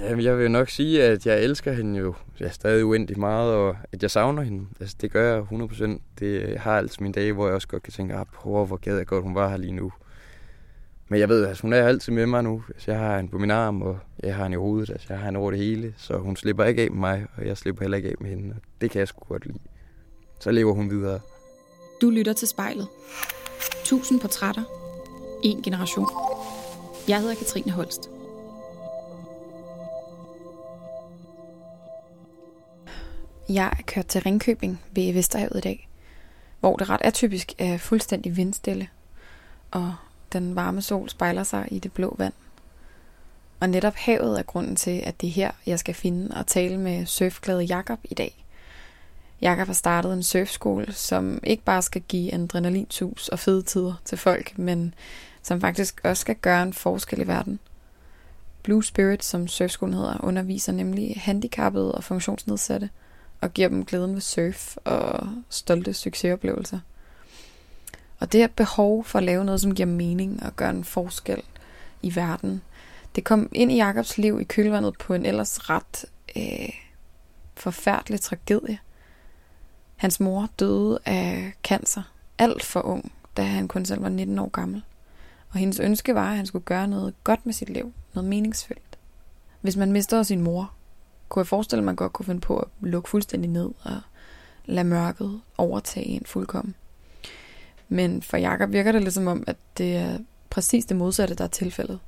Jamen, jeg vil nok sige, at jeg elsker hende jo ja, stadig uendeligt meget, og at jeg savner hende. Altså, det gør jeg 100%. Det, jeg har altså mine dage, hvor jeg også godt kan tænke, ah, hvor, hvor gad jeg godt, hun var her lige nu. Men jeg ved, at altså, hun er altid med mig nu. Altså, jeg har hende på min arm, og jeg har hende i hovedet. Altså, jeg har hende over det hele, så hun slipper ikke af med mig, og jeg slipper heller ikke af med hende. Og det kan jeg sgu godt lide. Så lever hun videre. Du lytter til spejlet. Tusind portrætter. En generation. Jeg hedder Katrine Holst. Jeg er kørt til Ringkøbing ved Vesterhavet i dag, hvor det ret atypisk er fuldstændig vindstille, og den varme sol spejler sig i det blå vand. Og netop havet er grunden til, at det er her, jeg skal finde og tale med surfglade Jakob i dag. Jakob har startet en surfskole, som ikke bare skal give adrenalinsus og fede tider til folk, men som faktisk også skal gøre en forskel i verden. Blue Spirit, som surfskolen hedder, underviser nemlig handicappede og funktionsnedsatte – og giver dem glæden ved surf og stolte succesoplevelser. Og det her behov for at lave noget, som giver mening og gør en forskel i verden, det kom ind i Jakobs liv i kølvandet på en ellers ret øh, forfærdelig tragedie. Hans mor døde af cancer, alt for ung, da han kun selv var 19 år gammel. Og hendes ønske var, at han skulle gøre noget godt med sit liv, noget meningsfuldt. Hvis man mister sin mor, kunne jeg forestille mig, at man godt kunne finde på at lukke fuldstændig ned og lade mørket overtage en fuldkommen. Men for Jakob virker det lidt som om, at det er præcis det modsatte, der er tilfældet.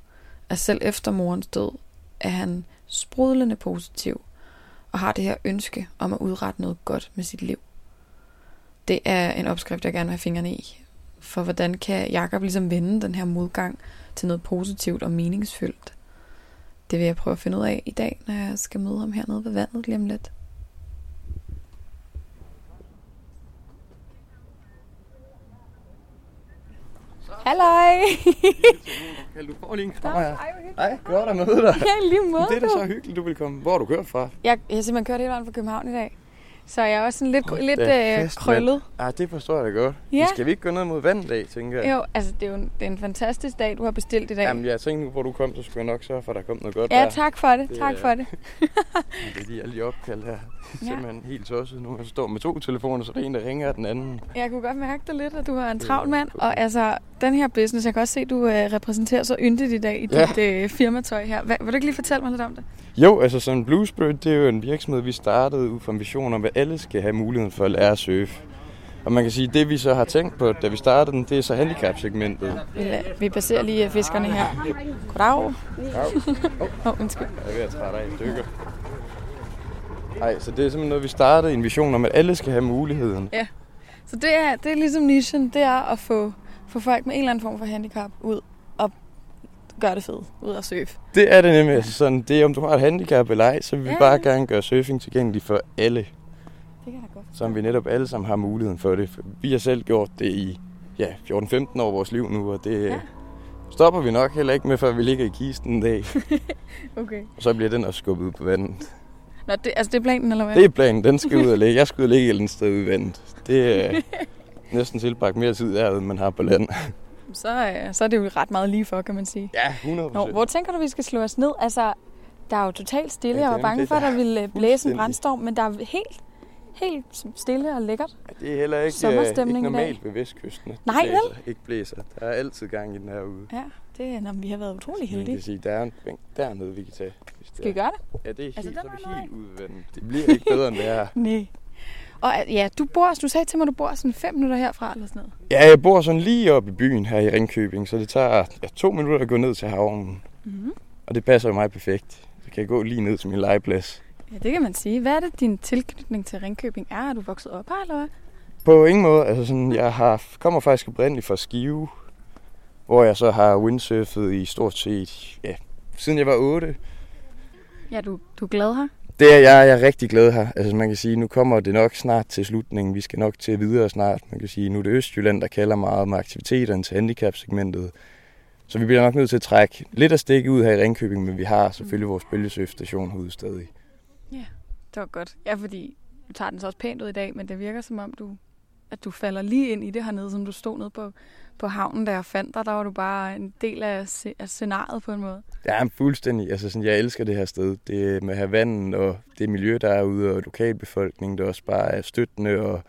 At selv efter morens død er han sprudlende positiv og har det her ønske om at udrette noget godt med sit liv. Det er en opskrift, jeg gerne vil have fingrene i. For hvordan kan Jakob ligesom vende den her modgang til noget positivt og meningsfyldt? Det vil jeg prøve at finde ud af i dag, når jeg skal møde ham hernede ved vandet lige om lidt. Halløj! Kan du få lige en krammer her? Hej, godt at møde dig. Ja, lige måde. Det er da så hyggeligt, du vil komme. Hvor har du kørt fra? Jeg, jeg har simpelthen kørt hele vejen fra København i dag. Så jeg er også sådan lidt, Hold lidt øh, fast, krøllet. Ja, det forstår jeg da godt. Ja. Men Skal vi ikke gå ned mod vandet i dag, tænker jeg? Jo, altså det er jo en, det er en fantastisk dag, du har bestilt i dag. Jamen, jeg tænkte nu, hvor du kom, så skulle jeg nok sørge for, at der kom noget godt ja, der. tak for det. Det Tak er- for det. Det er de alle de opkald her. Det er Ja. simpelthen helt tosset nu. Jeg står med to telefoner, så det er en, der ringer, og den anden. Jeg kunne godt mærke dig lidt, at du er en travl mand. Og altså, den her business, jeg kan også se, at du øh, repræsenterer så yndigt i dag i Ja. dit øh, firmatøj her. Hvad, vil du ikke lige fortælle mig lidt om det? Jo, altså sådan Blue Spirit, det er jo en virksomhed, vi startede ud fra en vision om, at alle skal have muligheden for at lære at surfe. Og man kan sige, at det vi så har tænkt på, da vi startede den, det er så handicap-segmentet. Vi, passerer lige øh, fiskerne her. Goddag. Åh, Ja. oh, undskyld. Jeg er ved at træde af i stykker. Nej, så det er simpelthen noget, vi startede en vision om, at alle skal have muligheden. Så det er, det er ligesom nichen, det er at få, få folk med en eller anden form for handicap ud og gøre det fedt, ud og surfe. Det er det nemlig. Altså sådan, det er, om du har et handicap eller ej, så vil vi Ja. bare gerne gøre surfing tilgængelig for alle. Det kan da godt. Så vi netop alle sammen har muligheden for det. Vi har selv gjort det i ja, 14-15 år vores liv nu, og det Ja. stopper vi nok heller ikke med, før vi ligger i kisten en dag. Okay. Og så bliver den også skubbet ud på vandet. Nå, det, altså det er planen, eller hvad? Det er planen, den skal ud og ligge. Jeg skal ud og ligge et eller andet sted ude i vandet. Det er næsten tilbragt mere tid derude, end man har på land. Så, øh, så er det jo ret meget lige for, kan man sige. Ja, 100 Nå, hvor tænker du, vi skal slå os ned? Altså, der er jo totalt stille. Ja, jeg var bange det, for, at der der er ville blæse en brandstorm, men der er helt, helt stille og lækkert. Det er heller ikke, øh, ikke normalt ved vestkysten. at det Nej, blæser, Ikke blæser. Der er altid gang i den her ude. Ja, det er, når vi har været utrolig Man heldige. kan sige, der er en bænk dernede, vi kan tage. Hvis Skal vi gøre det? Ja, det er Altså, helt, den så er vi helt vandet. Det bliver ikke bedre, end det er. Nej. Og øh, ja, du bor, du sagde til mig, at du bor sådan fem minutter herfra eller sådan noget. Ja, jeg bor sådan lige oppe i byen her i Ringkøbing, så det tager ja, to minutter at gå ned til havnen. Mm-hmm. Og det passer jo mig perfekt. Så kan jeg gå lige ned til min legeplads. Ja, det kan man sige. Hvad er det, din tilknytning til Ringkøbing er? Er du vokset op her, eller hvad? På ingen måde. Altså sådan, jeg har, kommer faktisk oprindeligt fra Skive, hvor jeg så har windsurfet i stort set, ja, siden jeg var 8. Ja, du, du er glad her? Det er jeg, jeg er rigtig glad her. Altså man kan sige, nu kommer det nok snart til slutningen. Vi skal nok til videre snart. Man kan sige, nu er det Østjylland, der kalder meget med aktiviteterne til handicapsegmentet. Så vi bliver nok nødt til at trække lidt af stik ud her i Ringkøbing, men vi har selvfølgelig vores bølgesøfstation herude stadig. Det var godt. Ja, fordi du tager den så også pænt ud i dag, men det virker som om, du at du falder lige ind i det hernede, som du stod nede på, på havnen, da jeg fandt dig. Der var du bare en del af, af scenariet på en måde. Ja, fuldstændig. Altså, sådan, jeg elsker det her sted. Det med at have vandet og det miljø, der er ude, og lokalbefolkningen, det er også bare støttende, og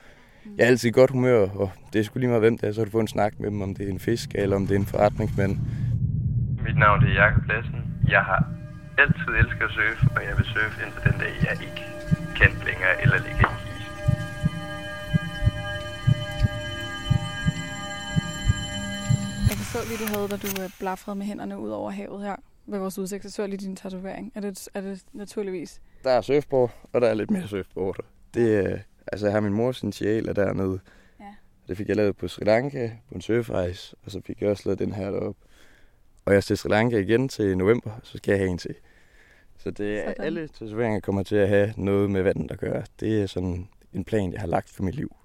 jeg er altid i godt humør, og det er sgu lige meget hvem det er, så har du fået en snak med dem, om det er en fisk, eller om det er en forretningsmand. Mit navn er Jakob Lassen. Jeg har altid elsket at surfe, og jeg vil surfe indtil den dag, jeg ikke kan længere eller ligge i kiste. Jeg så lige, du havde, da du øh, blafrede med hænderne ud over havet her ved vores udsigt. Så så jeg lige din tatovering. Er det, er det naturligvis? Der er surfboard, og der er lidt mere surfboard. Det, altså, jeg har min mors initialer dernede. Ja. Det fik jeg lavet på Sri Lanka på en surfrejse, og så fik jeg også lavet den her deroppe. Og jeg skal til Sri Lanka igen til november, så skal jeg have en til. Så det er alle tatoveringer kommer til at have noget med vandet at gøre. Det er sådan en plan, jeg har lagt for mit liv.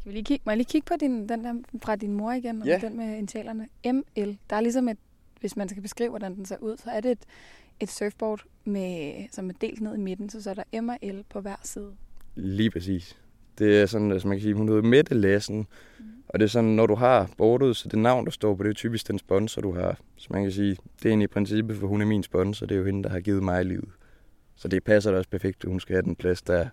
Skal vi lige kigge, må jeg lige kigge på din, den der fra din mor igen, ja. den med initialerne? ML. Der er ligesom et, hvis man skal beskrive, hvordan den ser ud, så er det et, et surfboard, med, som er delt ned i midten, så, så er der M og L på hver side. Lige præcis. Det er sådan, altså man kan sige, hun hedder Mette Lassen, mm. og det er sådan, når du har bordet, så det navn, der står på, det er typisk den sponsor, du har. Så man kan sige, det er egentlig i princippet, for hun er min sponsor, det er jo hende, der har givet mig livet. Så det passer da også perfekt, at hun skal have den plads, der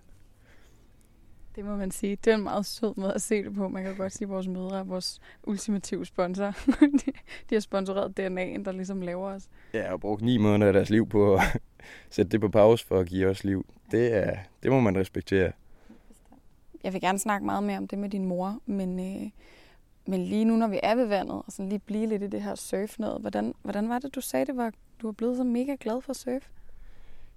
det må man sige. Det er en meget sød måde at se det på. Man kan godt sige, at vores mødre er vores ultimative sponsor. de, de har sponsoreret DNA'en, der ligesom laver os. Ja, og brugt ni måneder af deres liv på at sætte det på pause for at give os liv. Det, er, det må man respektere. Jeg vil gerne snakke meget mere om det med din mor, men, øh, men lige nu, når vi er ved vandet, og sådan lige blive lidt i det her surf noget, hvordan, hvordan var det, du sagde, det var, du var blevet så mega glad for surf?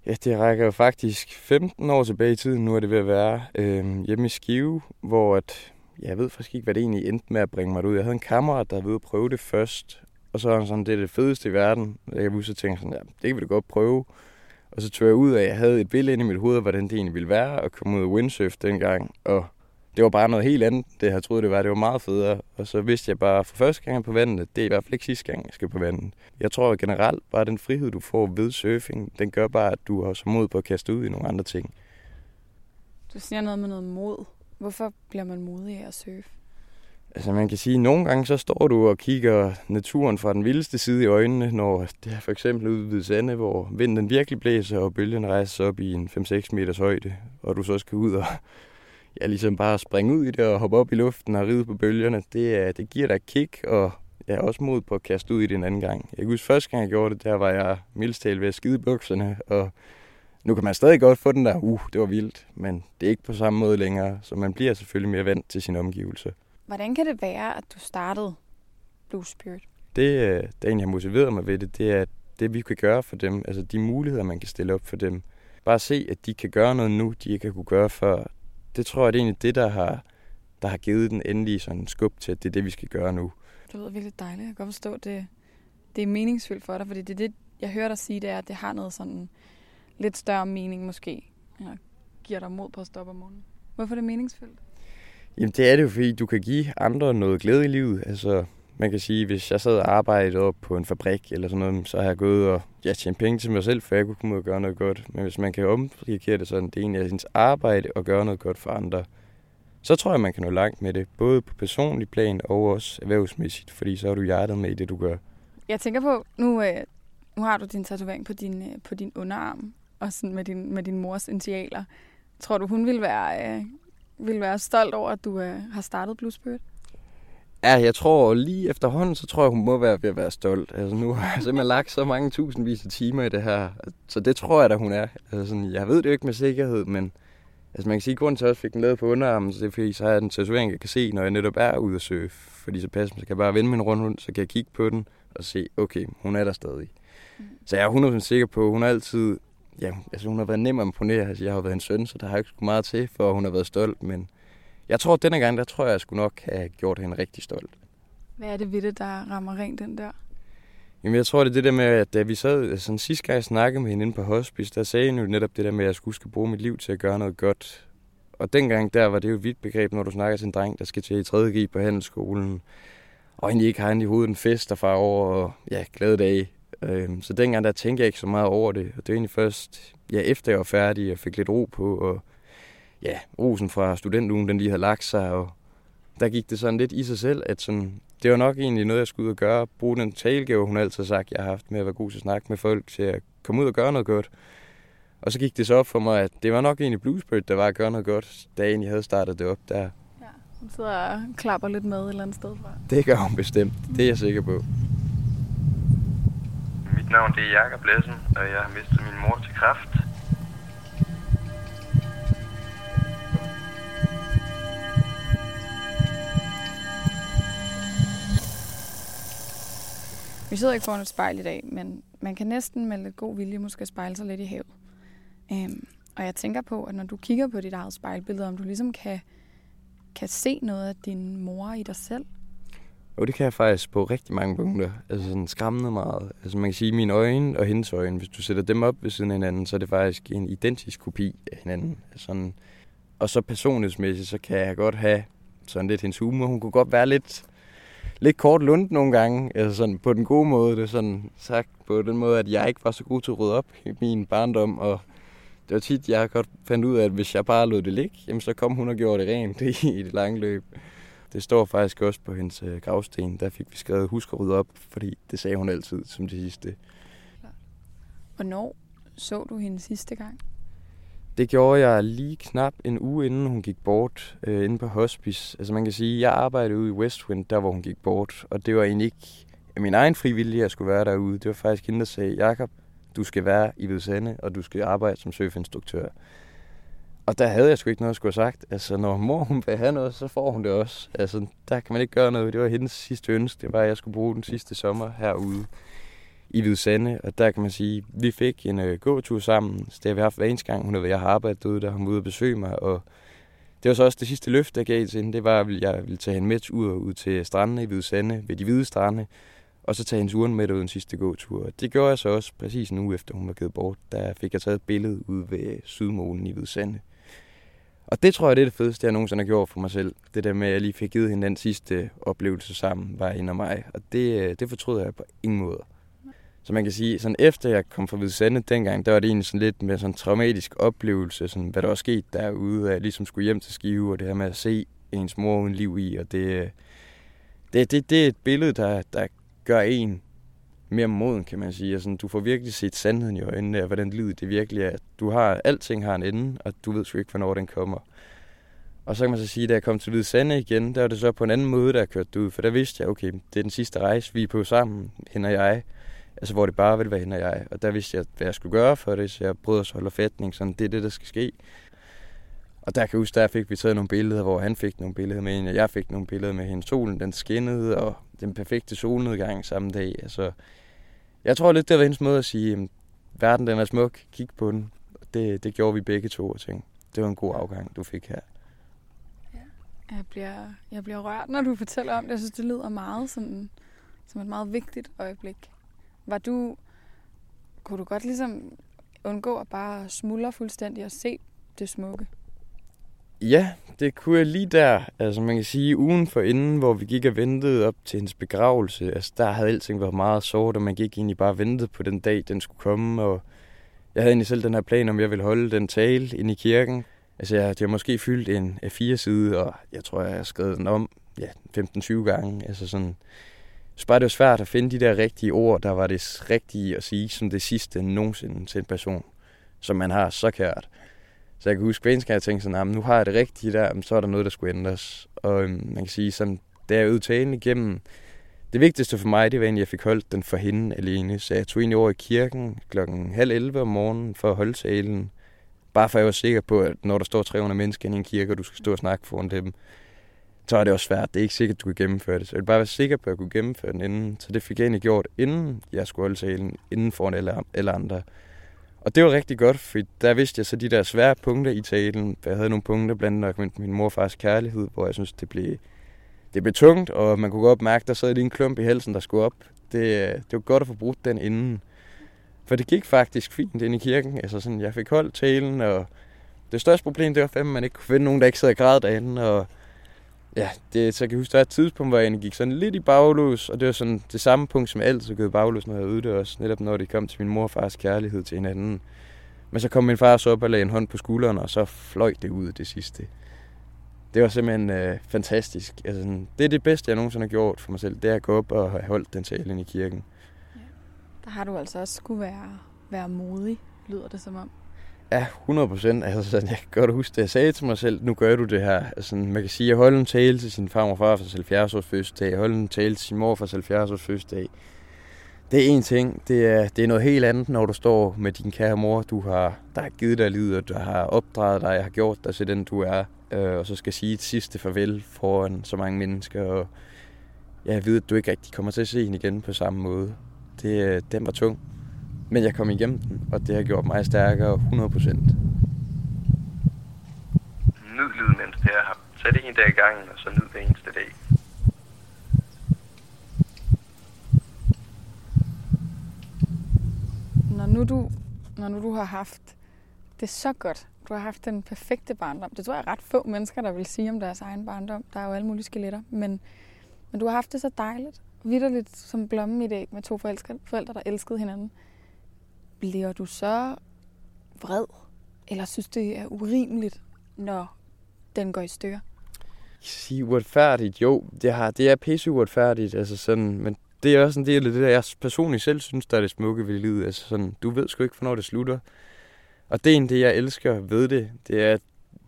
Ja, det rækker jo faktisk 15 år tilbage i tiden, nu er det ved at være, øh, hjemme i Skive, hvor at, ja, jeg ved faktisk ikke, hvad det egentlig endte med at bringe mig ud. Jeg havde en kammerat, der ville at prøve det først, og så var han sådan, det er det fedeste i verden. Jeg kan huske, at tænke sådan, ja, det kan vi da godt prøve. Og så tog jeg ud af, at jeg havde et billede inde i mit hoved af, hvordan det egentlig ville være at komme ud af windsurf dengang. Og det var bare noget helt andet, det jeg troede, det var. Det var meget federe. Og så vidste jeg bare for første gang på vandet, det er i hvert fald ikke sidste gang, jeg skal på vandet. Jeg tror generelt bare, den frihed, du får ved surfing, den gør bare, at du har så mod på at kaste ud i nogle andre ting. Du siger noget med noget mod. Hvorfor bliver man modig af at surfe? Altså man kan sige, at nogle gange så står du og kigger naturen fra den vildeste side i øjnene, når det er for eksempel ude ved Sande, hvor vinden virkelig blæser, og bølgen rejser op i en 5-6 meters højde, og du så skal ud og ja, ligesom bare springe ud i det og hoppe op i luften og ride på bølgerne, det, det giver dig kick, og jeg har også mod på at kaste ud i det en anden gang. Jeg kan huske, første gang jeg gjorde det, der var jeg mildstalt ved at skide bukserne, og nu kan man stadig godt få den der, uh, det var vildt, men det er ikke på samme måde længere, så man bliver selvfølgelig mere vant til sin omgivelse. Hvordan kan det være, at du startede Blue Spirit? Det, øh, der egentlig har motiveret mig ved det, det er det, vi kan gøre for dem, altså de muligheder, man kan stille op for dem. Bare se, at de kan gøre noget nu, de ikke har kunne gøre før det tror jeg, det er egentlig det, der har, der har givet den endelige sådan skub til, at det er det, vi skal gøre nu. Det lyder virkelig dejligt. Jeg kan godt forstå, at det, det er meningsfyldt for dig, fordi det, det, jeg hører dig sige, det er, at det har noget sådan lidt større mening måske, eller giver dig mod på at stoppe om morgenen. Hvorfor er det meningsfyldt? Jamen det er det jo, fordi du kan give andre noget glæde i livet. Altså, man kan sige, hvis jeg sad og arbejdede op på en fabrik eller sådan noget, så har jeg gået og ja, tjent penge til mig selv, for jeg kunne komme ud og gøre noget godt. Men hvis man kan omrikere det sådan, det er egentlig af ens arbejde og gøre noget godt for andre, så tror jeg, man kan nå langt med det. Både på personlig plan og også erhvervsmæssigt, fordi så har du hjertet med i det, du gør. Jeg tænker på, nu, øh, nu har du din tatovering på din, øh, på din underarm, og sådan med din, med din mors initialer. Tror du, hun ville være, øh, vil være stolt over, at du øh, har startet Blue Spirit? Ja, jeg tror lige efterhånden, så tror jeg, hun må være ved at være stolt. Altså, nu har jeg simpelthen lagt så mange tusindvis af timer i det her. Så det tror jeg da, hun er. Altså, sådan, jeg ved det jo ikke med sikkerhed, men altså, man kan sige, at grunden til, at jeg fik den lavet på underarmen, så det er fordi, så har jeg den tatovering, jeg kan se, når jeg netop er ude at søge. Fordi så passer så kan jeg bare vende min rundhund, så kan jeg kigge på den og se, okay, hun er der stadig. Mm. Så jeg er 100% sikker på, at hun altid, ja, altså hun har været nem at imponere. Altså, jeg har været en søn, så der har ikke så meget til, for hun har været stolt, men jeg tror, at denne gang, der tror jeg, jeg skulle nok have gjort hende rigtig stolt. Hvad er det ved det, der rammer rent den der? Jamen, jeg tror, det er det der med, at da vi sad, altså, sidste gang jeg snakkede med hende inde på hospice, der sagde hun jo netop det der med, at jeg skulle skal bruge mit liv til at gøre noget godt. Og dengang, der var det jo et vidt begreb, når du snakker til en dreng, der skal til i 3. G på handelsskolen, og egentlig ikke har i hovedet en fest der far over, og ja, glade dage. Øhm, så dengang, der tænkte jeg ikke så meget over det. Og det er egentlig først, ja, efter jeg var færdig, og fik lidt ro på, og ja, rosen fra studentugen, den lige havde lagt sig, og der gik det sådan lidt i sig selv, at sådan, det var nok egentlig noget, jeg skulle ud og gøre. Bruge den talegave, hun altid har sagt, jeg har haft med at være god til at snakke med folk, til at komme ud og gøre noget godt. Og så gik det så op for mig, at det var nok egentlig Bluesbird, der var at gøre noget godt, dagen jeg havde startet det op der. Ja, hun sidder og klapper lidt med et eller andet sted fra. Det gør hun bestemt, det er jeg sikker på. Navn det er Jakob Lassen, og jeg har mistet min mor til kræft. Vi sidder ikke foran et spejl i dag, men man kan næsten med lidt god vilje måske spejle sig lidt i havet. Øhm, og jeg tænker på, at når du kigger på dit eget spejlbillede, om du ligesom kan, kan se noget af din mor i dig selv. Og det kan jeg faktisk på rigtig mange punkter. Altså sådan skræmmende meget. Altså man kan sige, at mine øjne og hendes øjne, hvis du sætter dem op ved siden af hinanden, så er det faktisk en identisk kopi af hinanden. Sådan. Og så personlighedsmæssigt, så kan jeg godt have sådan lidt hendes humor. Hun kunne godt være lidt lidt kort lund nogle gange, altså sådan på den gode måde. Det er sådan sagt på den måde, at jeg ikke var så god til at rydde op i min barndom, og det var tit, jeg godt fandt ud af, at hvis jeg bare lod det ligge, jamen så kom hun og gjorde det rent i, det lange løb. Det står faktisk også på hendes øh, gravsten. Der fik vi skrevet, husk at rydde op, fordi det sagde hun altid som det sidste. Hvornår så du hende sidste gang? Det gjorde jeg lige knap en uge inden hun gik bort øh, inde på hospice. Altså man kan sige, jeg arbejdede ude i Westwind, der hvor hun gik bort. Og det var egentlig ikke min egen frivillige, at jeg skulle være derude. Det var faktisk hende, der sagde, Jakob, du skal være i Hvidsande, og du skal arbejde som surfinstruktør. Og der havde jeg sgu ikke noget at skulle have sagt. Altså, når mor hun vil have noget, så får hun det også. Altså, der kan man ikke gøre noget. Det var hendes sidste ønske. Det var, at jeg skulle bruge den sidste sommer herude i Hvidsande, og der kan man sige, vi fik en øh, gåtur sammen, så det har vi haft hver eneste gang, hun jeg har arbejdet derude, der hun ude og besøge mig, og det var så også det sidste løfte, jeg gav til hende, det var, at jeg ville tage hende med ud, ud til strandene i Hvidsande, ved de hvide strande, og så tage hendes uren med ud den sidste gåtur. Det gjorde jeg så også præcis en uge efter, hun var givet bort. Der fik jeg taget et billede ud ved Sydmålen i Hvidsande. Og det tror jeg, det er det fedeste, jeg nogensinde har gjort for mig selv. Det der med, at jeg lige fik givet hende den sidste oplevelse sammen, var hende og mig. Og det, øh, det fortryder jeg på ingen måde. Så man kan sige, sådan efter jeg kom fra Hvidsande dengang, der var det egentlig sådan lidt med sådan en traumatisk oplevelse, sådan hvad der var sket derude, at jeg ligesom skulle hjem til Skive, og det her med at se ens mor uden liv i, og det, øh, det, det, det er et billede, der, der gør en mere moden, kan man sige. Altså, du får virkelig set sandheden i øjnene af, hvordan livet det virkelig er. Du har, alting har en ende, og du ved sgu ikke, hvornår den kommer. Og så kan man så sige, at da jeg kom til Hvide Sande igen, der var det så på en anden måde, der jeg kørte ud. For der vidste jeg, okay, det er den sidste rejse, vi er på sammen, hende og jeg. Altså, hvor det bare ville være hende og jeg. Og der vidste jeg, hvad jeg skulle gøre for det, så jeg brød og holde fætning, sådan, det er det, der skal ske. Og der kan jeg huske, der fik vi taget nogle billeder, hvor han fik nogle billeder med hende, og jeg fik nogle billeder med hende. Solen, den skinnede, og den perfekte solnedgang samme dag. Altså, jeg tror lidt, det var hendes måde at sige, at verden den er smuk, kig på den. Det, det gjorde vi begge to, og tænkte, det var en god afgang, du fik her. Jeg bliver, jeg bliver rørt, når du fortæller om det. Jeg synes, det lyder meget sådan, som et meget vigtigt øjeblik. Var du, kunne du godt ligesom undgå at bare smuldre fuldstændig og se det smukke? Ja, det kunne jeg lige der. Altså man kan sige, ugen for inden, hvor vi gik og ventede op til hendes begravelse, altså der havde alting været meget sort, og man gik egentlig bare ventede på den dag, den skulle komme, og jeg havde egentlig selv den her plan, om jeg ville holde den tale inde i kirken. Altså jeg, det har måske fyldt en A4-side, og jeg tror, jeg har skrevet den om ja, 15-20 gange. Altså sådan, så bare det var svært at finde de der rigtige ord, der var det rigtige at sige som det sidste nogensinde til en person, som man har så kært. Så jeg kan huske, at jeg tænkte sådan, nu har jeg det rigtige der, så er der noget, der skulle ændres. Og øhm, man kan sige, sådan, da jeg talen igennem, det vigtigste for mig, det var egentlig, at jeg fik holdt den for hende alene. Så jeg tog egentlig over i kirken klokken halv 11 om morgenen for at holde talen. Bare for at jeg var sikker på, at når der står 300 mennesker i en kirke, og du skal stå og snakke foran dem, så er det også svært. Det er ikke sikkert, at du kan gennemføre det. Så jeg ville bare være sikker på, at jeg kunne gennemføre den inden. Så det fik jeg egentlig gjort, inden jeg skulle holde talen, inden foran alle, alle andre. Og det var rigtig godt, for der vidste jeg så de der svære punkter i talen. Jeg havde nogle punkter, blandt andet min mor og fars kærlighed, hvor jeg synes, det blev, det blev tungt, og man kunne godt mærke, der sad lige en klump i halsen, der skulle op. Det, det var godt at få brugt den inden. For det gik faktisk fint ind i kirken. Altså sådan, jeg fik holdt talen, og det største problem, det var fandme, at man ikke kunne finde nogen, der ikke sad og græd derinde, og ja, det, så jeg kan huske, der er et tidspunkt, hvor jeg gik sådan lidt i baglås, og det var sådan det samme punkt, som jeg altid gik i baglås, når jeg øvede det også, netop når det kom til min mor og fars kærlighed til hinanden. Men så kom min far så op og lagde en hånd på skulderen, og så fløj det ud det sidste. det var simpelthen øh, fantastisk. Altså, sådan, det er det bedste, jeg nogensinde har gjort for mig selv. Det er at gå op og have holdt den tale ind i kirken. Ja. Der har du altså også skulle være, være modig, lyder det som om. Ja, 100 procent. Altså, sådan, jeg kan godt huske det. Jeg sagde til mig selv, nu gør du det her. Altså, man kan sige, at jeg en tale til sin far og far for 70 års fødselsdag. Jeg en tale til sin mor for 70 års fødselsdag. Det er en ting. Det er, det er noget helt andet, når du står med din kære mor, du har, der har givet dig livet, og du har opdraget dig, har gjort dig til den, du er. Øh, og så skal sige et sidste farvel foran så mange mennesker. Og jeg ved, at du ikke rigtig kommer til at se hende igen på samme måde. Det, øh, den var tung. Men jeg kom igennem den, og det har gjort mig stærkere 100 procent. Nyd livet, mens det er her. Tag det en dag i gangen, og så nyd det eneste dag. Når nu du, når nu du har haft det så godt, du har haft den perfekte barndom. Det tror jeg er ret få mennesker, der vil sige om deres egen barndom. Der er jo alle mulige skeletter. Men, men du har haft det så dejligt. Vitterligt som blomme i dag med to forældre, forældre, der elskede hinanden. Bliver du så vred? Eller synes det er urimeligt, når den går i stykker? Sige uretfærdigt, jo, det, har, det er pisse uretfærdigt, altså sådan, men det er også en del af det, der jeg personligt selv synes, der er det smukke ved livet. Altså sådan, du ved sgu ikke, hvornår det slutter. Og det er en det, jeg elsker ved det, det er, at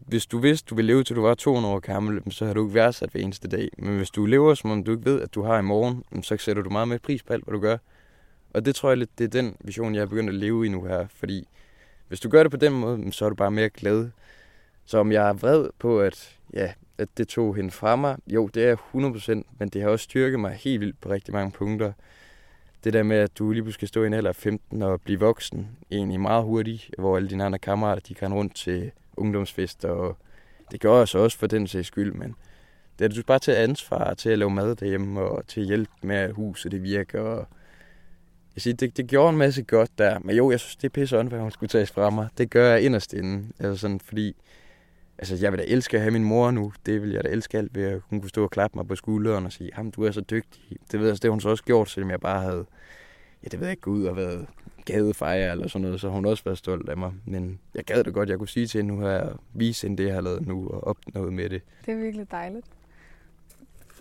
hvis du vidste, du ville leve til du var 200 år gammel, så har du ikke værdsat hver eneste dag. Men hvis du lever, som om du ikke ved, at du har i morgen, så sætter du meget mere pris på alt, hvad du gør. Og det tror jeg lidt, det er den vision, jeg er begyndt at leve i nu her. Fordi hvis du gør det på den måde, så er du bare mere glad. Så om jeg er vred på, at, ja, at det tog hende fra mig, jo, det er 100%, men det har også styrket mig helt vildt på rigtig mange punkter. Det der med, at du lige pludselig skal stå i en alder af 15 og blive voksen, egentlig meget hurtigt, hvor alle dine andre kammerater, de kan rundt til ungdomsfester, og det gør jeg så også for den sags skyld, men det er du bare til ansvar til at lave mad derhjemme, og til at hjælpe med, at huset det virker, og jeg siger, det, det gjorde en masse godt der, men jo, jeg synes, det er pisse hvad hun skulle tages fra mig. Det gør jeg inderst inde, altså sådan, fordi altså, jeg vil da elske at have min mor nu. Det vil jeg da elske alt ved, at hun kunne stå og klappe mig på skulderen og sige, jamen, du er så dygtig. Det ved jeg, det hun så også gjort, selvom jeg bare havde, ja, det ved jeg ikke, gå ud og været gadefejre eller sådan noget, så hun også været stolt af mig. Men jeg gad det godt, jeg kunne sige til hende nu her, vise hende det, jeg har lavet nu, og opnået med det. Det er virkelig dejligt.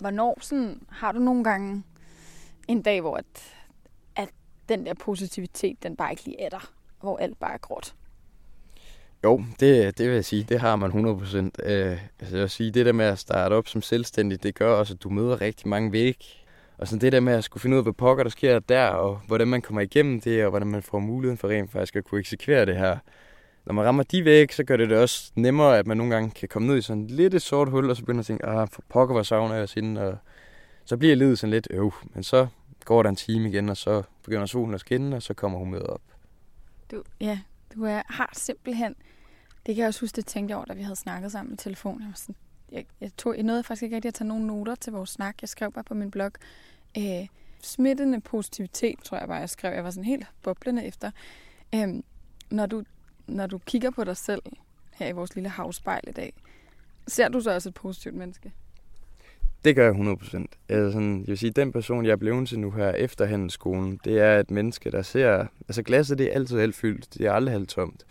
Hvornår sådan, har du nogle gange en dag, hvor at den der positivitet, den bare ikke lige er der, hvor alt bare er gråt? Jo, det, det vil jeg sige, det har man 100%. Øh, altså jeg vil sige, det der med at starte op som selvstændig, det gør også, at du møder rigtig mange væk. Og sådan det der med at skulle finde ud af, hvad pokker der sker der, og hvordan man kommer igennem det, og hvordan man får muligheden for rent faktisk at kunne eksekvere det her. Når man rammer de væg, så gør det det også nemmere, at man nogle gange kan komme ned i sådan lidt et sort hul, og så begynder at tænke, ah, for pokker, hvor savner jeg os inden, og så bliver livet sådan lidt øv. Men så går der en time igen, og så begynder solen at skinne, og så kommer hun med op. Du, ja, du er, har simpelthen det kan jeg også huske, det tænkte jeg over, da vi havde snakket sammen i telefonen. Jeg, var sådan, jeg, jeg, tog, jeg nåede faktisk ikke rigtig at tage nogle noter til vores snak. Jeg skrev bare på min blog, øh, smittende positivitet, tror jeg bare, jeg skrev. Jeg var sådan helt boblende efter. Øh, når, du, når du kigger på dig selv her i vores lille havspejl i dag, ser du så også et positivt menneske? Det gør jeg 100 procent. Altså sådan, jeg vil sige, den person, jeg er blevet til nu her efter handelsskolen, det er et menneske, der ser... Altså glasset, det er altid helt fyldt. Det er aldrig halvt tomt.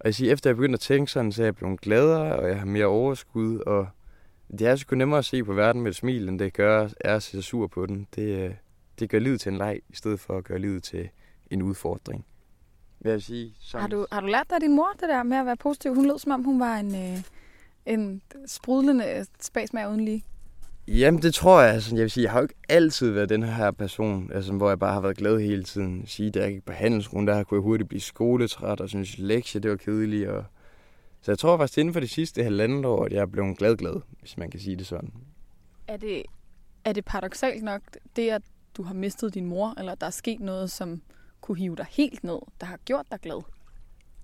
Og jeg siger, efter jeg begyndte at tænke sådan, så er jeg blevet gladere, og jeg har mere overskud, og det er sgu nemmere at se på verden med et smil, end det gør er at se sur på den. Det, øh, det gør livet til en leg, i stedet for at gøre livet til en udfordring. Vil jeg sige. som... Har, du, har du lært dig af din mor det der med at være positiv? Hun lød som om, hun var en, øh, en sprudlende øh, spasmær uden lige. Jamen, det tror jeg. Altså, jeg vil sige, jeg har jo ikke altid været den her person, altså, hvor jeg bare har været glad hele tiden. Sige, da jeg gik på handelsskolen, der kunne jeg hurtigt blive skoletræt, og synes lektier, det var kedeligt. Og... Så jeg tror faktisk, inden for de sidste halvandet år, at jeg er blevet glad-glad, hvis man kan sige det sådan. Er det, er det paradoxalt nok, det at du har mistet din mor, eller der er sket noget, som kunne hive dig helt ned, der har gjort dig glad?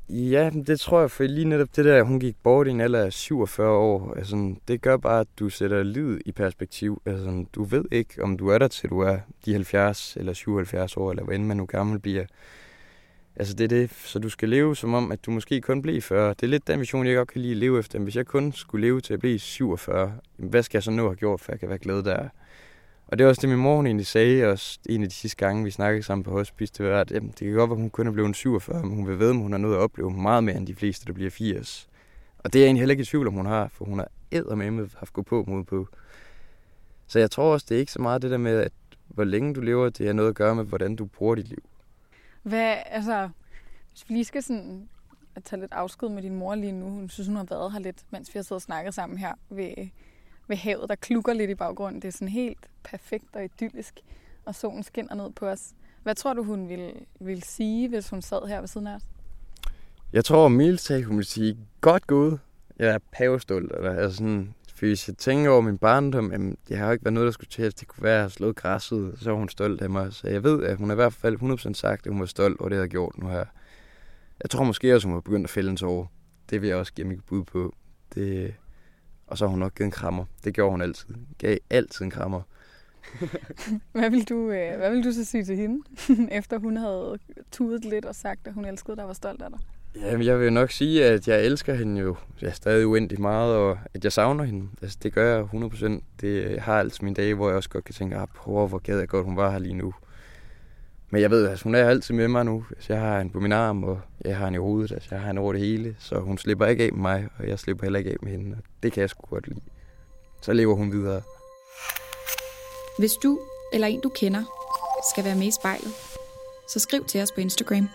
Ja, det tror jeg, for lige netop det der, hun gik bort i en alder af 47 år, altså, det gør bare, at du sætter livet i perspektiv. Altså, du ved ikke, om du er der til du er de 70 eller 77 år, eller hvad end man nu gammel bliver. Altså det er det, så du skal leve som om, at du måske kun bliver 40. Det er lidt den vision, jeg godt kan lide at leve efter. Hvis jeg kun skulle leve til at blive 47, hvad skal jeg så nu have gjort, for jeg kan være glad der? Og det var også det, min mor hun egentlig sagde også en af de sidste gange, vi snakkede sammen på hospice, det var, at jamen, det kan godt være, at hun kun er blevet 47, men hun vil ved, at hun har nået at opleve meget mere end de fleste, der bliver 80. Og det er jeg egentlig heller ikke i tvivl om, hun har, for hun har eddermame haft gå på mod på. Så jeg tror også, det er ikke så meget det der med, at hvor længe du lever, det har noget at gøre med, hvordan du bruger dit liv. Hvad, altså, hvis vi lige skal sådan at tage lidt afsked med din mor lige nu. Hun synes, hun har været her lidt, mens vi har siddet og snakket sammen her ved, ved havet, der klukker lidt i baggrunden. Det er sådan helt perfekt og idyllisk, og solen skinner ned på os. Hvad tror du, hun ville, ville sige, hvis hun sad her ved siden af os? Jeg tror, Miltag, hun ville sige, godt gået. Jeg er pavestolt. Eller, altså sådan, for hvis jeg tænker over min barndom, jamen, det har jo ikke været noget, der skulle til, at det kunne være at have slået græsset, så var hun stolt af mig. Så jeg ved, at hun har i hvert fald 100% sagt, at hun var stolt over det, jeg havde gjort nu her. Jeg tror måske også, hun har begyndt at fælde en tårer. Det vil jeg også give mig bud på. Det... Og så har hun nok givet en krammer. Det gjorde hun altid. Gav altid en krammer. hvad, vil du, øh, hvad vil du så sige til hende, efter hun havde tudet lidt og sagt, at hun elskede dig og var stolt af dig? Jamen, jeg vil nok sige, at jeg elsker hende jo ja, stadig uendeligt meget, og at jeg savner hende. Altså, det gør jeg 100%. Det, jeg har altså mine dage, hvor jeg også godt kan tænke, ah, hvor gad jeg godt, hun var her lige nu. Men jeg ved, at altså, hun er altid med mig nu. Altså, jeg har hende på min arm, og jeg har hende i hovedet. Altså, jeg har hende over det hele, så hun slipper ikke af med mig, og jeg slipper heller ikke af med hende. Og det kan jeg sgu godt lide. Så lever hun videre. Hvis du eller en, du kender, skal være med i spejlet, så skriv til os på Instagram.